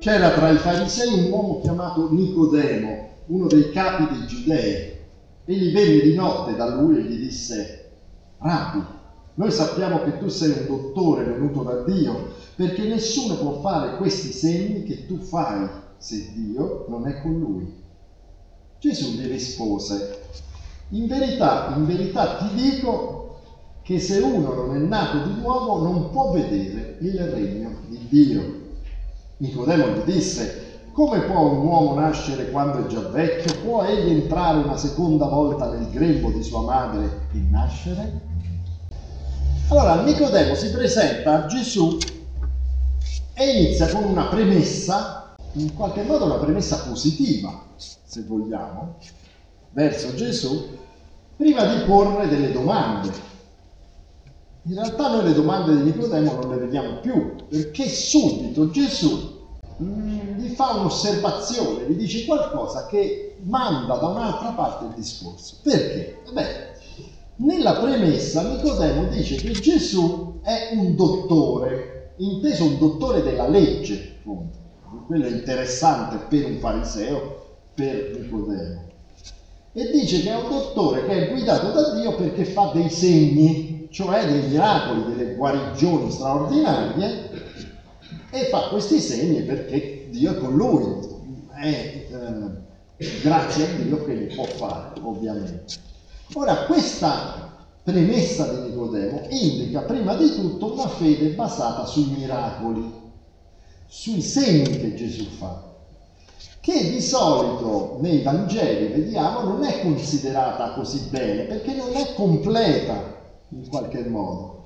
C'era tra i farisei un uomo chiamato Nicodemo, uno dei capi dei giudei. Egli venne di notte da lui e gli disse, Rabbi, noi sappiamo che tu sei un dottore venuto da Dio, perché nessuno può fare questi segni che tu fai se Dio non è con lui. Gesù gli rispose, in verità, in verità ti dico che se uno non è nato di nuovo non può vedere il regno di Dio. Nicodemo gli disse, come può un uomo nascere quando è già vecchio? Può egli entrare una seconda volta nel grembo di sua madre e nascere? Allora Nicodemo si presenta a Gesù e inizia con una premessa, in qualche modo una premessa positiva, se vogliamo, verso Gesù, prima di porre delle domande. In realtà noi le domande di Nicodemo non le vediamo più, perché subito Gesù mm, gli fa un'osservazione, gli dice qualcosa che manda da un'altra parte il discorso. Perché? Beh, nella premessa Nicodemo dice che Gesù è un dottore, inteso un dottore della legge, appunto. quello è interessante per un fariseo, per Nicodemo. E dice che è un dottore che è guidato da Dio perché fa dei segni, cioè dei miracoli, delle guarigioni straordinarie, e fa questi segni perché Dio è con lui. È eh, grazie a Dio che li può fare, ovviamente. Ora, questa premessa di Nicodemo indica prima di tutto una fede basata sui miracoli, sui segni che Gesù fa, che di solito nei Vangeli, vediamo, non è considerata così bene, perché non è completa in qualche modo.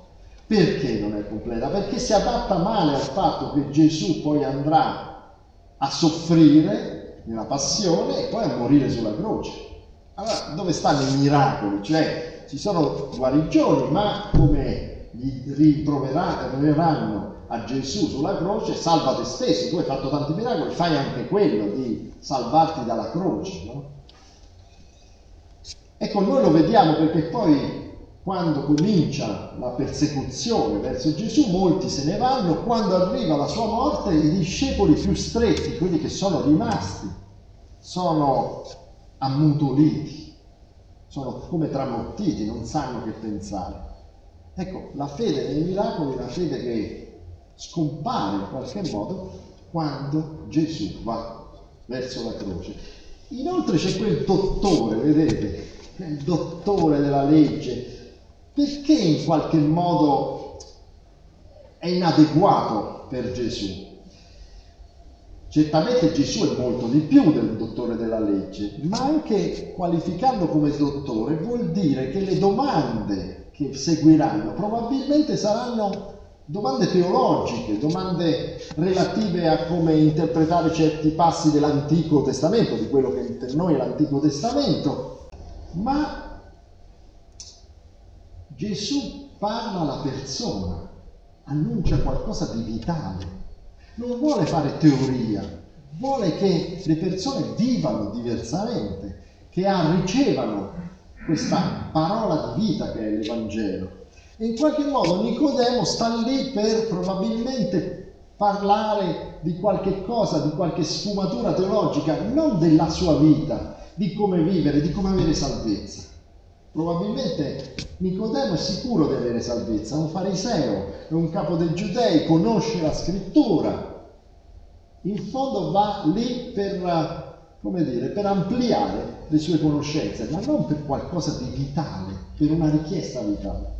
Perché non è completa? Perché si adatta male al fatto che Gesù poi andrà a soffrire nella passione e poi a morire sulla croce. Allora, dove stanno i miracoli? Cioè, ci sono guarigioni, ma come gli rimproveranno a Gesù sulla croce, salva te stesso, tu hai fatto tanti miracoli, fai anche quello di salvarti dalla croce. No? Ecco, noi lo vediamo perché poi quando comincia la persecuzione verso Gesù, molti se ne vanno, quando arriva la sua morte, i discepoli più stretti, quelli che sono rimasti, sono ammutoliti, sono come tramottiti, non sanno che pensare. Ecco, la fede nei miracoli è una fede che scompare in qualche modo quando Gesù va verso la croce. Inoltre c'è quel dottore, vedete, il dottore della legge, perché in qualche modo è inadeguato per Gesù. Certamente Gesù è molto di più del dottore della legge, ma anche qualificarlo come dottore vuol dire che le domande che seguiranno probabilmente saranno domande teologiche, domande relative a come interpretare certi passi dell'Antico Testamento, di quello che per noi è l'Antico Testamento, ma Gesù parla alla persona, annuncia qualcosa di vitale non vuole fare teoria, vuole che le persone vivano diversamente, che ricevano questa parola di vita che è l'Evangelo. E in qualche modo Nicodemo sta lì per probabilmente parlare di qualche cosa, di qualche sfumatura teologica, non della sua vita, di come vivere, di come avere salvezza. Probabilmente Nicodemo è sicuro di avere salvezza, è un fariseo, è un capo dei giudei, conosce la scrittura. In fondo va lì per, come dire, per ampliare le sue conoscenze, ma non per qualcosa di vitale, per una richiesta vitale.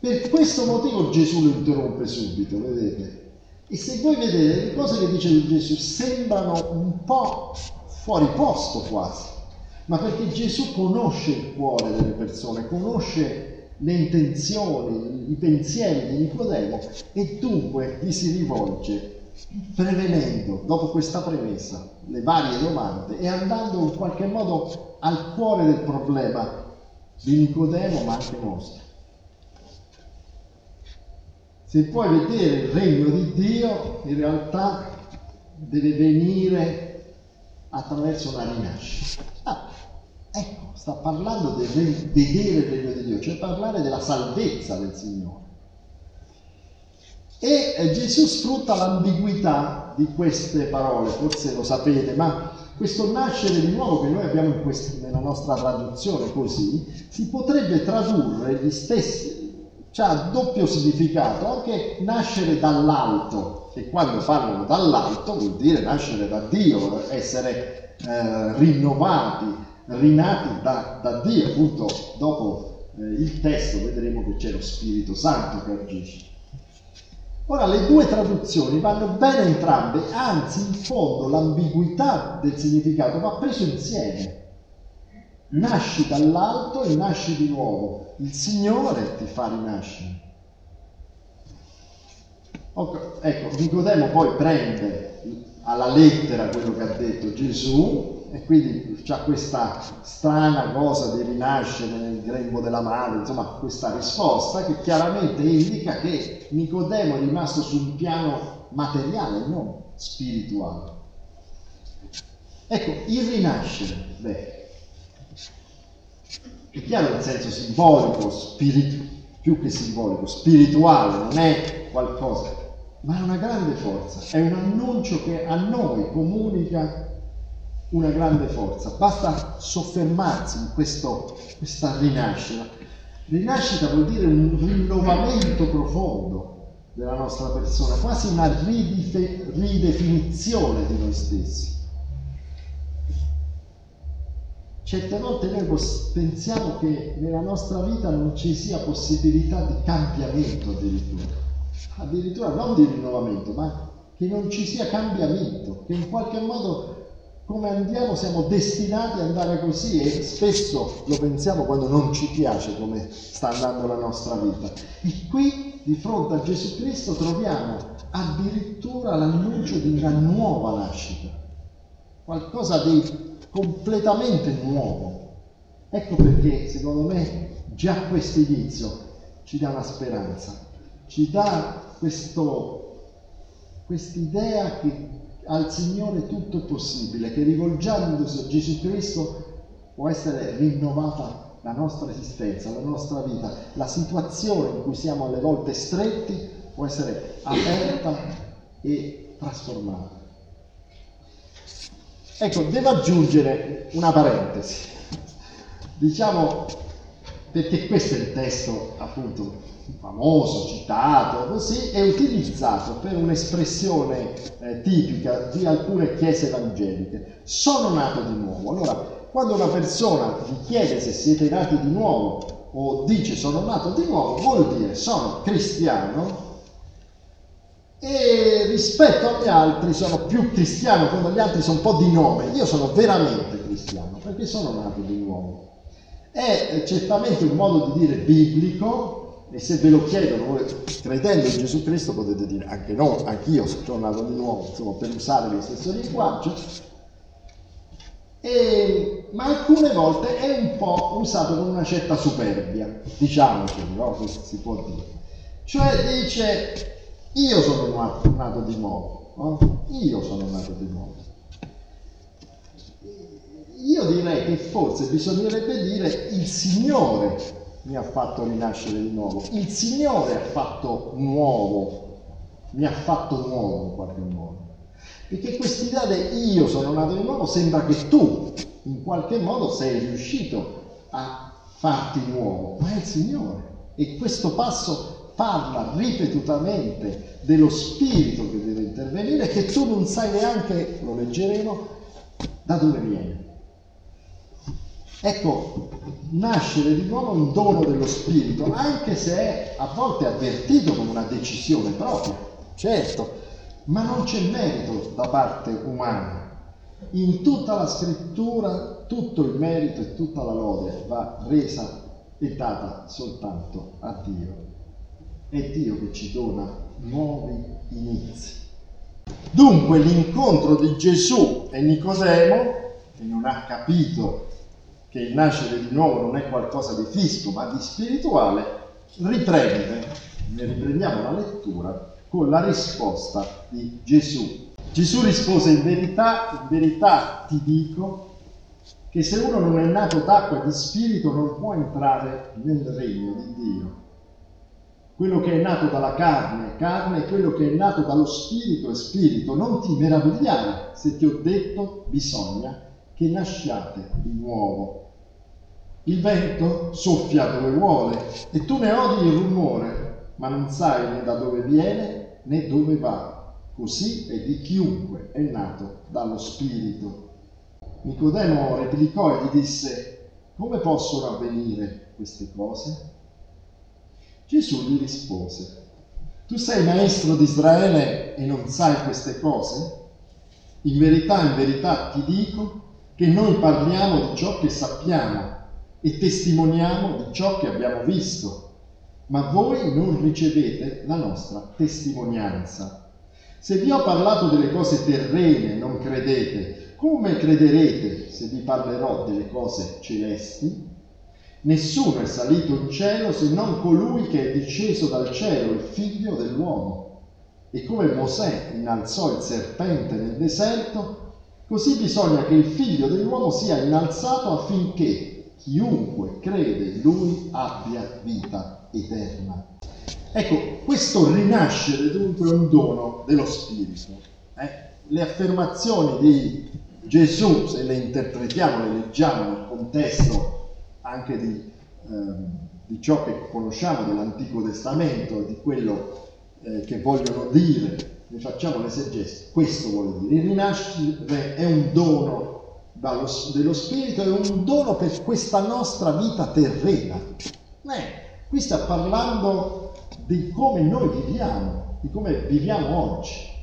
Per questo motivo Gesù lo interrompe subito, vedete? E se voi vedete le cose che dice Gesù sembrano un po' fuori posto quasi ma perché Gesù conosce il cuore delle persone, conosce le intenzioni, i pensieri di Nicodemo e dunque gli si rivolge prevenendo, dopo questa premessa, le varie domande e andando in qualche modo al cuore del problema di Nicodemo ma anche nostro. Se puoi vedere il regno di Dio, in realtà deve venire attraverso una rinascita. Ecco, sta parlando del vedere il regno di Dio, cioè parlare della salvezza del Signore. E eh, Gesù sfrutta l'ambiguità di queste parole, forse lo sapete, ma questo nascere di nuovo che noi abbiamo quest- nella nostra traduzione così, si potrebbe tradurre gli stessi, cioè ha doppio significato, anche nascere dall'alto, e quando parlano dall'alto vuol dire nascere da Dio, essere eh, rinnovati, rinati da, da Dio, appunto dopo eh, il testo vedremo che c'è lo Spirito Santo che agisce. Ora le due traduzioni vanno bene entrambe, anzi in fondo l'ambiguità del significato va preso insieme. Nasci dall'alto e nasci di nuovo. Il Signore ti fa rinascere. Ecco, Nicodemo poi prende alla lettera quello che ha detto Gesù e quindi c'è questa strana cosa di rinascere nel grembo della madre, insomma questa risposta che chiaramente indica che Nicodemo è rimasto su un piano materiale, non spirituale. Ecco, il rinascere, beh, è chiaro nel senso simbolico, spiritu- più che simbolico, spirituale, non è qualcosa, ma è una grande forza, è un annuncio che a noi comunica una grande forza. Basta soffermarsi in questo, questa rinascita. Rinascita vuol dire un rinnovamento profondo della nostra persona, quasi una ridef- ridefinizione di noi stessi. Certe volte noi pensiamo che nella nostra vita non ci sia possibilità di cambiamento addirittura, addirittura non di rinnovamento, ma che non ci sia cambiamento, che in qualche modo come andiamo siamo destinati ad andare così e spesso lo pensiamo quando non ci piace come sta andando la nostra vita. E qui di fronte a Gesù Cristo troviamo addirittura l'annuncio di una nuova nascita, qualcosa di completamente nuovo. Ecco perché secondo me già questo inizio ci dà una speranza, ci dà quest'idea che al Signore tutto è possibile, che rivolgendosi a Gesù Cristo può essere rinnovata la nostra esistenza, la nostra vita, la situazione in cui siamo alle volte stretti può essere aperta e trasformata. Ecco, devo aggiungere una parentesi. Diciamo, perché questo è il testo appunto famoso, citato, così, è utilizzato per un'espressione eh, tipica di alcune chiese evangeliche. Sono nato di nuovo. Allora, quando una persona vi chiede se siete nati di nuovo o dice sono nato di nuovo, vuol dire sono cristiano e rispetto agli altri sono più cristiano, quando gli altri sono un po' di nome. Io sono veramente cristiano perché sono nato di nuovo. È certamente un modo di dire biblico, e se ve lo chiedono, voi credendo in Gesù Cristo potete dire anche no, anch'io sono nato di nuovo, insomma, per usare lo stesso linguaggio. E, ma alcune volte è un po' usato con una certa superbia, diciamocelo, no? Questo si può dire. Cioè dice, io sono nato, nato di nuovo, no? io sono nato di nuovo. Io direi che forse bisognerebbe dire il Signore mi ha fatto rinascere di nuovo. Il Signore ha fatto nuovo, mi ha fatto nuovo in qualche modo. Perché quest'idea di io sono nato di nuovo sembra che tu in qualche modo sei riuscito a farti nuovo, ma è il Signore. E questo passo parla ripetutamente dello spirito che deve intervenire, che tu non sai neanche, lo leggeremo, da dove viene. Ecco, nascere di nuovo un dono dello Spirito, anche se è a volte avvertito come una decisione propria, certo, ma non c'è merito da parte umana. In tutta la scrittura tutto il merito e tutta la lode va resa e data soltanto a Dio. È Dio che ci dona nuovi inizi. Dunque l'incontro di Gesù e Nicodemo, che non ha capito che il nascere di nuovo non è qualcosa di fisico ma di spirituale, riprende, ne riprendiamo la lettura, con la risposta di Gesù. Gesù rispose in verità, in verità ti dico che se uno non è nato d'acqua e di spirito non può entrare nel regno di Dio. Quello che è nato dalla carne è carne e quello che è nato dallo spirito è spirito. Non ti meravigliare se ti ho detto bisogna che nasciate di nuovo. Il vento soffia dove vuole e tu ne odi il rumore, ma non sai né da dove viene né dove va. Così è di chiunque è nato dallo spirito. Nicodemo replicò e gli disse, come possono avvenire queste cose? Gesù gli rispose, tu sei maestro di Israele e non sai queste cose? In verità, in verità ti dico che noi parliamo di ciò che sappiamo e testimoniamo di ciò che abbiamo visto, ma voi non ricevete la nostra testimonianza. Se vi ho parlato delle cose terrene non credete, come crederete se vi parlerò delle cose celesti? Nessuno è salito in cielo se non colui che è disceso dal cielo, il figlio dell'uomo. E come Mosè innalzò il serpente nel deserto, così bisogna che il figlio dell'uomo sia innalzato affinché chiunque crede in lui abbia vita eterna. Ecco, questo rinascere dunque è un dono dello Spirito. Eh? Le affermazioni di Gesù, se le interpretiamo, le leggiamo nel contesto anche di, ehm, di ciò che conosciamo dell'Antico Testamento, di quello eh, che vogliono dire, ne facciamo l'esegesi, questo vuole dire. Il rinascere è un dono dello Spirito, è un dono per questa nostra vita terrena. Eh, qui sta parlando di come noi viviamo, di come viviamo oggi.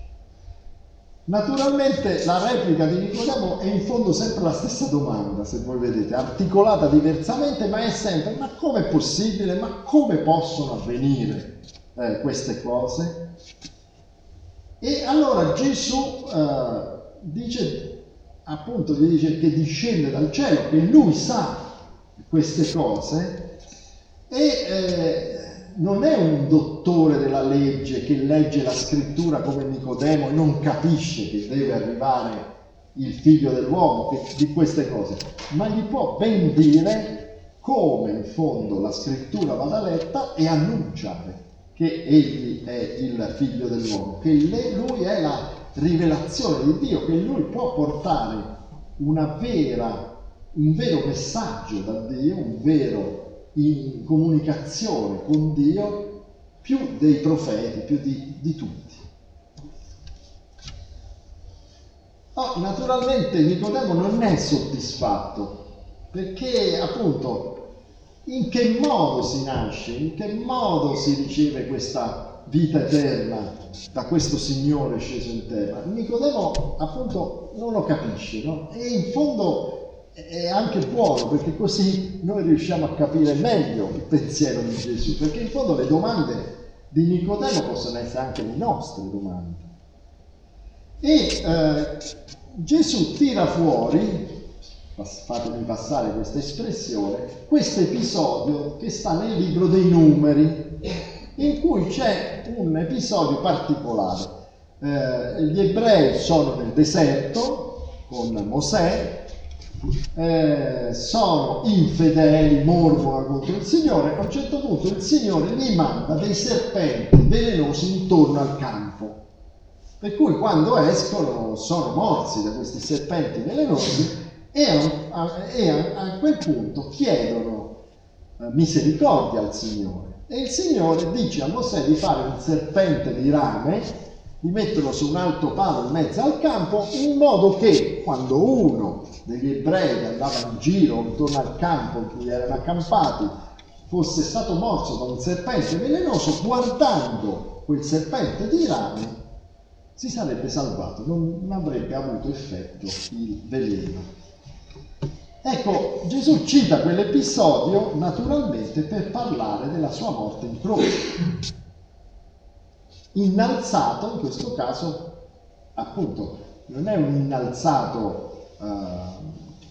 Naturalmente la replica di Nicodemo è in fondo sempre la stessa domanda, se voi vedete, articolata diversamente, ma è sempre, ma com'è possibile, ma come possono avvenire eh, queste cose? E allora Gesù eh, dice, appunto, gli dice che discende dal cielo, che lui sa queste cose e eh, non è un dottore della legge che legge la scrittura come Nicodemo e non capisce che deve arrivare il figlio dell'uomo che, di queste cose, ma gli può ben dire come in fondo la scrittura vada letta e annunciare che egli è il figlio dell'uomo, che lui è la rivelazione di Dio, che lui può portare vera, un vero messaggio da Dio, un vero in comunicazione con Dio più dei profeti, più di, di tutti. Oh, naturalmente Nicodemo non è soddisfatto perché appunto in che modo si nasce, in che modo si riceve questa vita eterna da questo Signore sceso in terra. Nicodemo appunto non lo capisce, no? E in fondo è anche buono perché così noi riusciamo a capire meglio il pensiero di Gesù, perché in fondo le domande di Nicodemo possono essere anche le nostre domande. E eh, Gesù tira fuori, fatemi passare questa espressione, questo episodio che sta nel libro dei numeri, in cui c'è un episodio particolare. Eh, gli ebrei sono nel deserto con Mosè, eh, sono infedeli, mormono contro il Signore, a un certo punto il Signore gli manda dei serpenti velenosi intorno al campo. Per cui quando escono sono morsi da questi serpenti velenosi e a, e a, a quel punto chiedono misericordia al Signore. E il Signore dice a Mosè di fare un serpente di rame di metterlo su un alto palo in mezzo al campo in modo che quando uno degli ebrei che andava in giro intorno al campo in cui erano accampati fosse stato morso da un serpente velenoso, guardando quel serpente di rame si sarebbe salvato, non, avrebbe avuto effetto il veleno. Ecco, Gesù cita quell'episodio naturalmente per parlare della sua morte in croce. Innalzato in questo caso appunto non è un innalzato uh,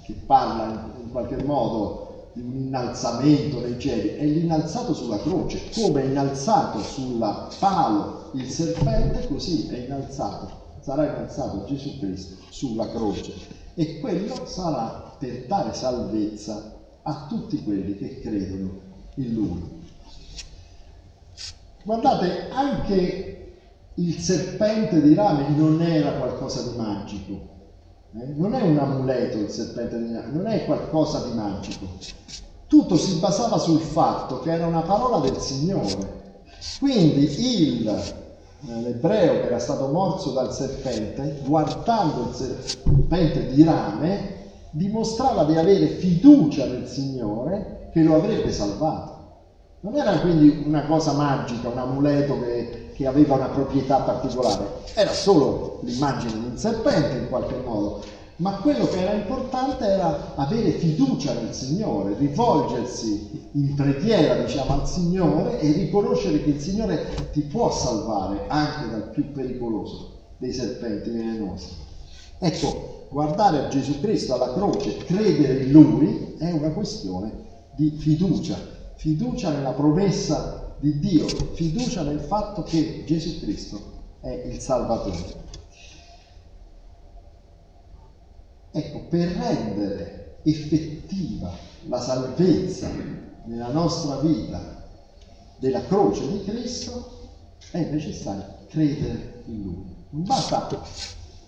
che parla in, qualche modo di un innalzamento nei cieli, è l'innalzato sulla croce, come è innalzato sulla palo il serpente, così è innalzato, sarà innalzato Gesù Cristo sulla croce. E quello sarà per dare salvezza a tutti quelli che credono in Lui. Guardate, anche il serpente di rame non era qualcosa di magico. Eh? Non è un amuleto il serpente di rame, non è qualcosa di magico. Tutto si basava sul fatto che era una parola del Signore. Quindi il, eh, l'ebreo che era stato morso dal serpente, guardando il serpente di rame, dimostrava di avere fiducia nel Signore che lo avrebbe salvato. Non era quindi una cosa magica, un amuleto che, che aveva una proprietà particolare, era solo l'immagine di un serpente in qualche modo, ma quello che era importante era avere fiducia nel Signore, rivolgersi in preghiera, diciamo, al Signore e riconoscere che il Signore ti può salvare anche dal più pericoloso dei serpenti velenosi. Ecco, guardare a Gesù Cristo alla croce, credere in Lui, è una questione di fiducia, fiducia nella promessa di Dio, fiducia nel fatto che Gesù Cristo è il Salvatore. Ecco, per rendere effettiva la salvezza nella nostra vita della croce di Cristo è necessario credere in Lui. Non basta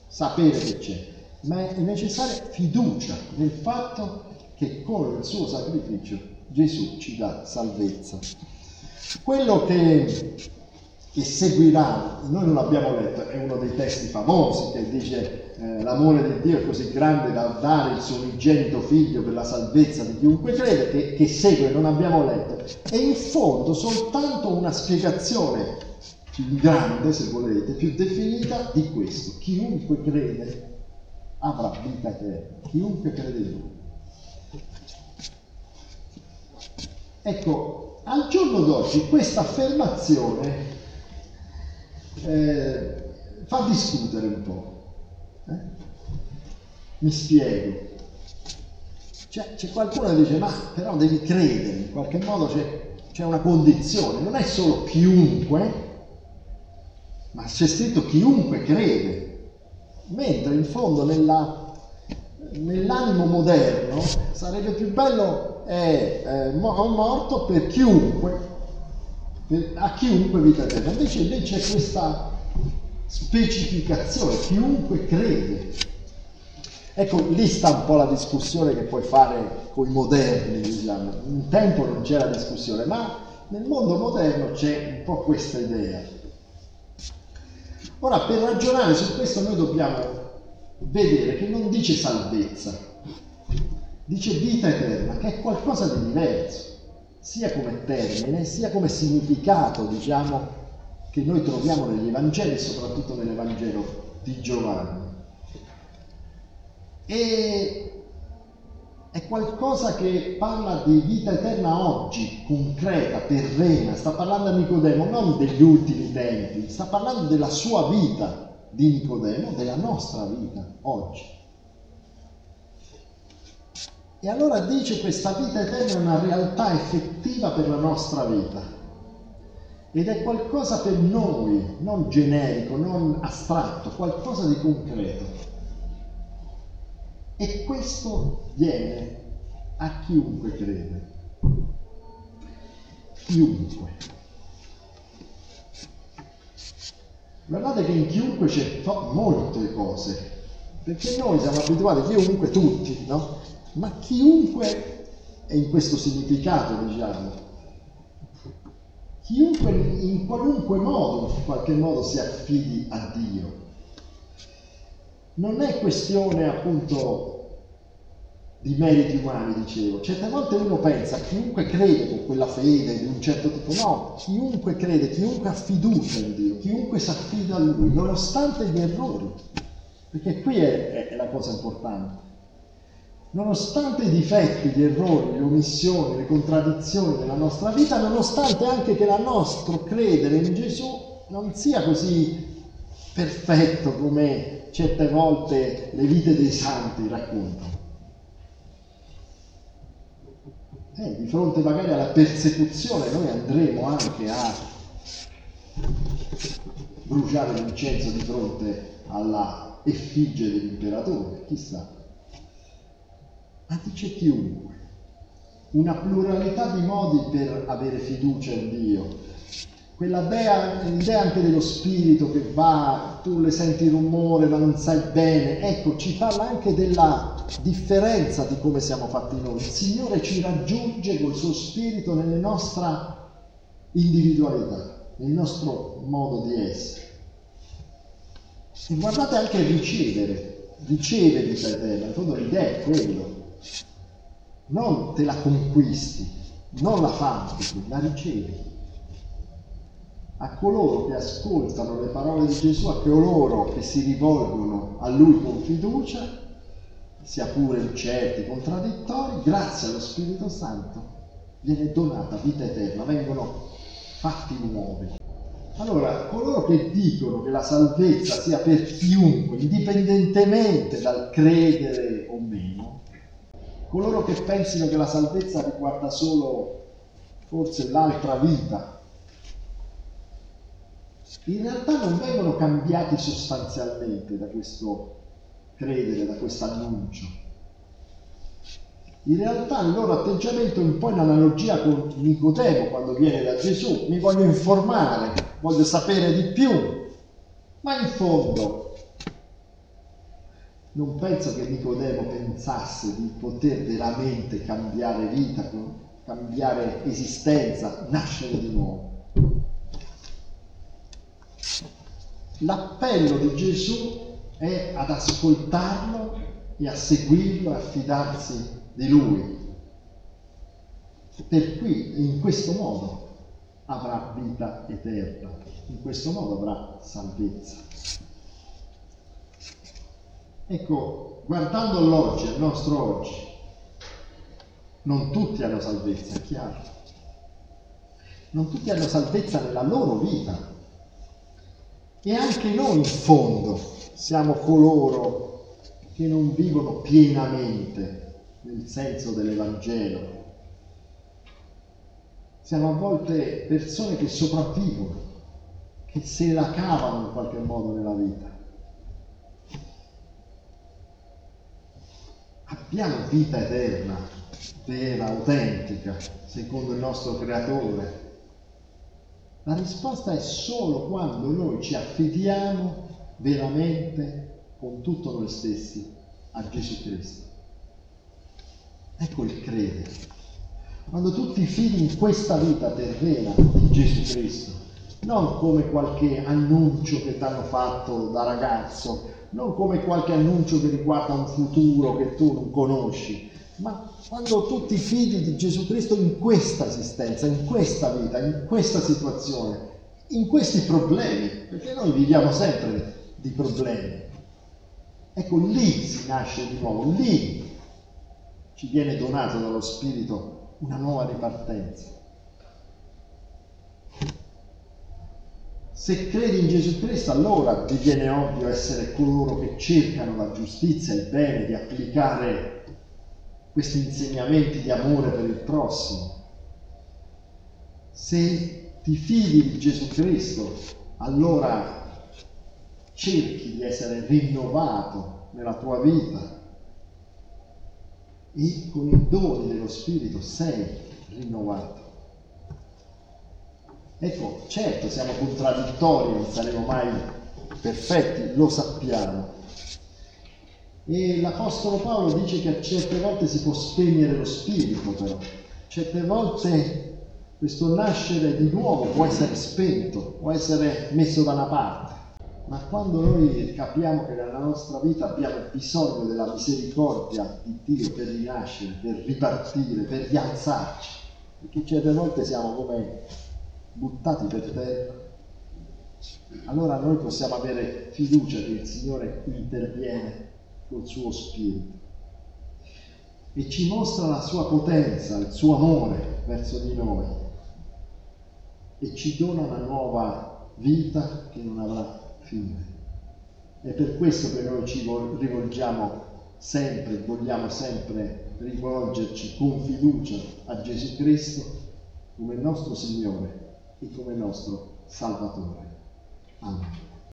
sapere che c'è, ma è necessaria fiducia nel fatto che con il suo sacrificio Gesù ci dà salvezza. Quello che, che seguirà, noi non l'abbiamo letto, è uno dei testi famosi che dice eh, l'amore di Dio è così grande da dare il suo unigenito figlio per la salvezza di chiunque crede, che, che segue, non abbiamo letto. È in fondo soltanto una spiegazione più grande, se volete, più definita di questo. Chiunque crede avrà vita eterna. Chiunque crede in lui. Ecco, al giorno d'oggi questa affermazione eh, fa discutere un po'. Eh? Mi spiego. C'è, c'è, qualcuno che dice, ma però devi credere, in qualche modo c'è, c'è una condizione, non è solo chiunque, ma c'è scritto chiunque crede, mentre in fondo nella, nell'animo moderno sarebbe più bello è eh, morto per chiunque, per, a chiunque vita eterna. Invece lì c'è questa specificazione, chiunque crede. Ecco, lì sta un po' la discussione che puoi fare con i moderni, diciamo. Un tempo non c'era discussione, ma nel mondo moderno c'è un po' questa idea. Ora, per ragionare su questo noi dobbiamo vedere che non dice salvezza, dice vita eterna, che è qualcosa di diverso, sia come termine, sia come significato, diciamo, che noi troviamo negli Evangeli, soprattutto nell'Evangelo di Giovanni. E è qualcosa che parla di vita eterna oggi, concreta, terrena, sta parlando a Nicodemo, non degli ultimi tempi, sta parlando della sua vita di Nicodemo, della nostra vita oggi. E allora dice questa vita eterna è una realtà effettiva per la nostra vita. Ed è qualcosa per noi, non generico, non astratto, qualcosa di concreto. E questo viene a chiunque crede. Chiunque. Guardate che in chiunque c'è molte cose, perché noi siamo abituati, chiunque, tutti, no? ma chiunque è in questo significato, diciamo, chiunque in qualunque modo, in qualche modo si affidi a Dio. Non è questione appunto di meriti umani, dicevo. Certe volte uno pensa, chiunque crede con quella fede di un certo tipo, no, chiunque crede, chiunque ha fiducia in Dio, chiunque si affida a Lui, nonostante gli errori. Perché qui è, è la cosa importante nonostante i difetti, gli errori, le omissioni, le contraddizioni della nostra vita, nonostante anche che il nostro credere in Gesù non sia così perfetto come certe volte le vite dei santi raccontano. Eh, di fronte magari alla persecuzione noi andremo anche a bruciare l'incenso di fronte alla effigie dell'imperatore, chissà ma dice chiunque. Una pluralità di modi per avere fiducia in Dio. Quella idea, idea anche dello spirito che va, tu le senti rumore ma non sai bene, ecco, ci parla anche della differenza di come siamo fatti noi. Il Signore ci raggiunge col suo spirito nella nostra individualità, nel nostro modo di essere. E guardate anche ricevere, riceve vita eterna, in fondo l'idea è quello, non te la conquisti, non la fantichi, la ricevi a coloro che ascoltano le parole di Gesù, a coloro che si rivolgono a Lui con fiducia, sia pure incerti, contraddittori, grazie allo Spirito Santo viene donata vita eterna, vengono fatti nuovi. Allora, coloro che dicono che la salvezza sia per chiunque, indipendentemente dal credere o meno, coloro che pensino che la salvezza riguarda solo forse l'altra vita, in realtà non vengono cambiati sostanzialmente da questo credere, da questo annuncio. In realtà il loro atteggiamento è un po' in analogia con Nicodemo quando viene da Gesù. Mi voglio informare, voglio sapere di più, ma in fondo non penso che Nicodemo pensasse di poter veramente cambiare vita, cambiare esistenza, nascere di nuovo. L'appello di Gesù è ad ascoltarlo e a seguirlo e a fidarsi di lui. Per cui in questo modo avrà vita eterna, in questo modo avrà salvezza. Ecco, guardando l'oggi, il nostro oggi, non tutti hanno salvezza, è chiaro. Non tutti hanno salvezza nella loro vita, e anche noi in fondo siamo coloro che non vivono pienamente nel senso dell'Evangelo. Siamo a volte persone che sopravvivono, che se la cavano in qualche modo nella vita. Abbiamo vita eterna, vera, autentica, secondo il nostro Creatore la risposta è solo quando noi ci affidiamo veramente con tutto noi stessi a Gesù Cristo. Ecco il credere. Quando tu ti fidi in questa vita terrena di Gesù Cristo, non come qualche annuncio che ti hanno fatto da ragazzo, non come qualche annuncio che riguarda un futuro che tu non conosci, ma quando tu ti fidi di Gesù Cristo in questa esistenza, in questa vita, in questa situazione, in questi problemi, perché noi viviamo sempre di problemi. Ecco, lì si nasce di nuovo, lì ci viene donato dallo Spirito una nuova ripartenza. Se credi in Gesù Cristo, allora ti viene ovvio essere coloro che cercano la giustizia il bene, di applicare questi insegnamenti di amore per il prossimo. Se ti fidi di Gesù Cristo, allora cerchi di essere rinnovato nella tua vita e con i doni dello Spirito sei rinnovato. Ecco, certo siamo contraddittori, non saremo mai perfetti, lo sappiamo, e l'Apostolo Paolo dice che certe volte si può spegnere lo spirito, però. Certe volte questo nascere di nuovo può essere spento, può essere messo da una parte. Ma quando noi capiamo che nella nostra vita abbiamo bisogno della misericordia di Dio per rinascere, per ripartire, per rialzarci, perché certe volte siamo come buttati per terra, allora noi possiamo avere fiducia che il Signore interviene col suo spirito e ci mostra la sua potenza, il suo amore verso di noi e ci dona una nuova vita che non avrà fine. È per questo che noi ci rivolgiamo sempre, vogliamo sempre rivolgerci con fiducia a Gesù Cristo come nostro Signore e come nostro Salvatore. Amen.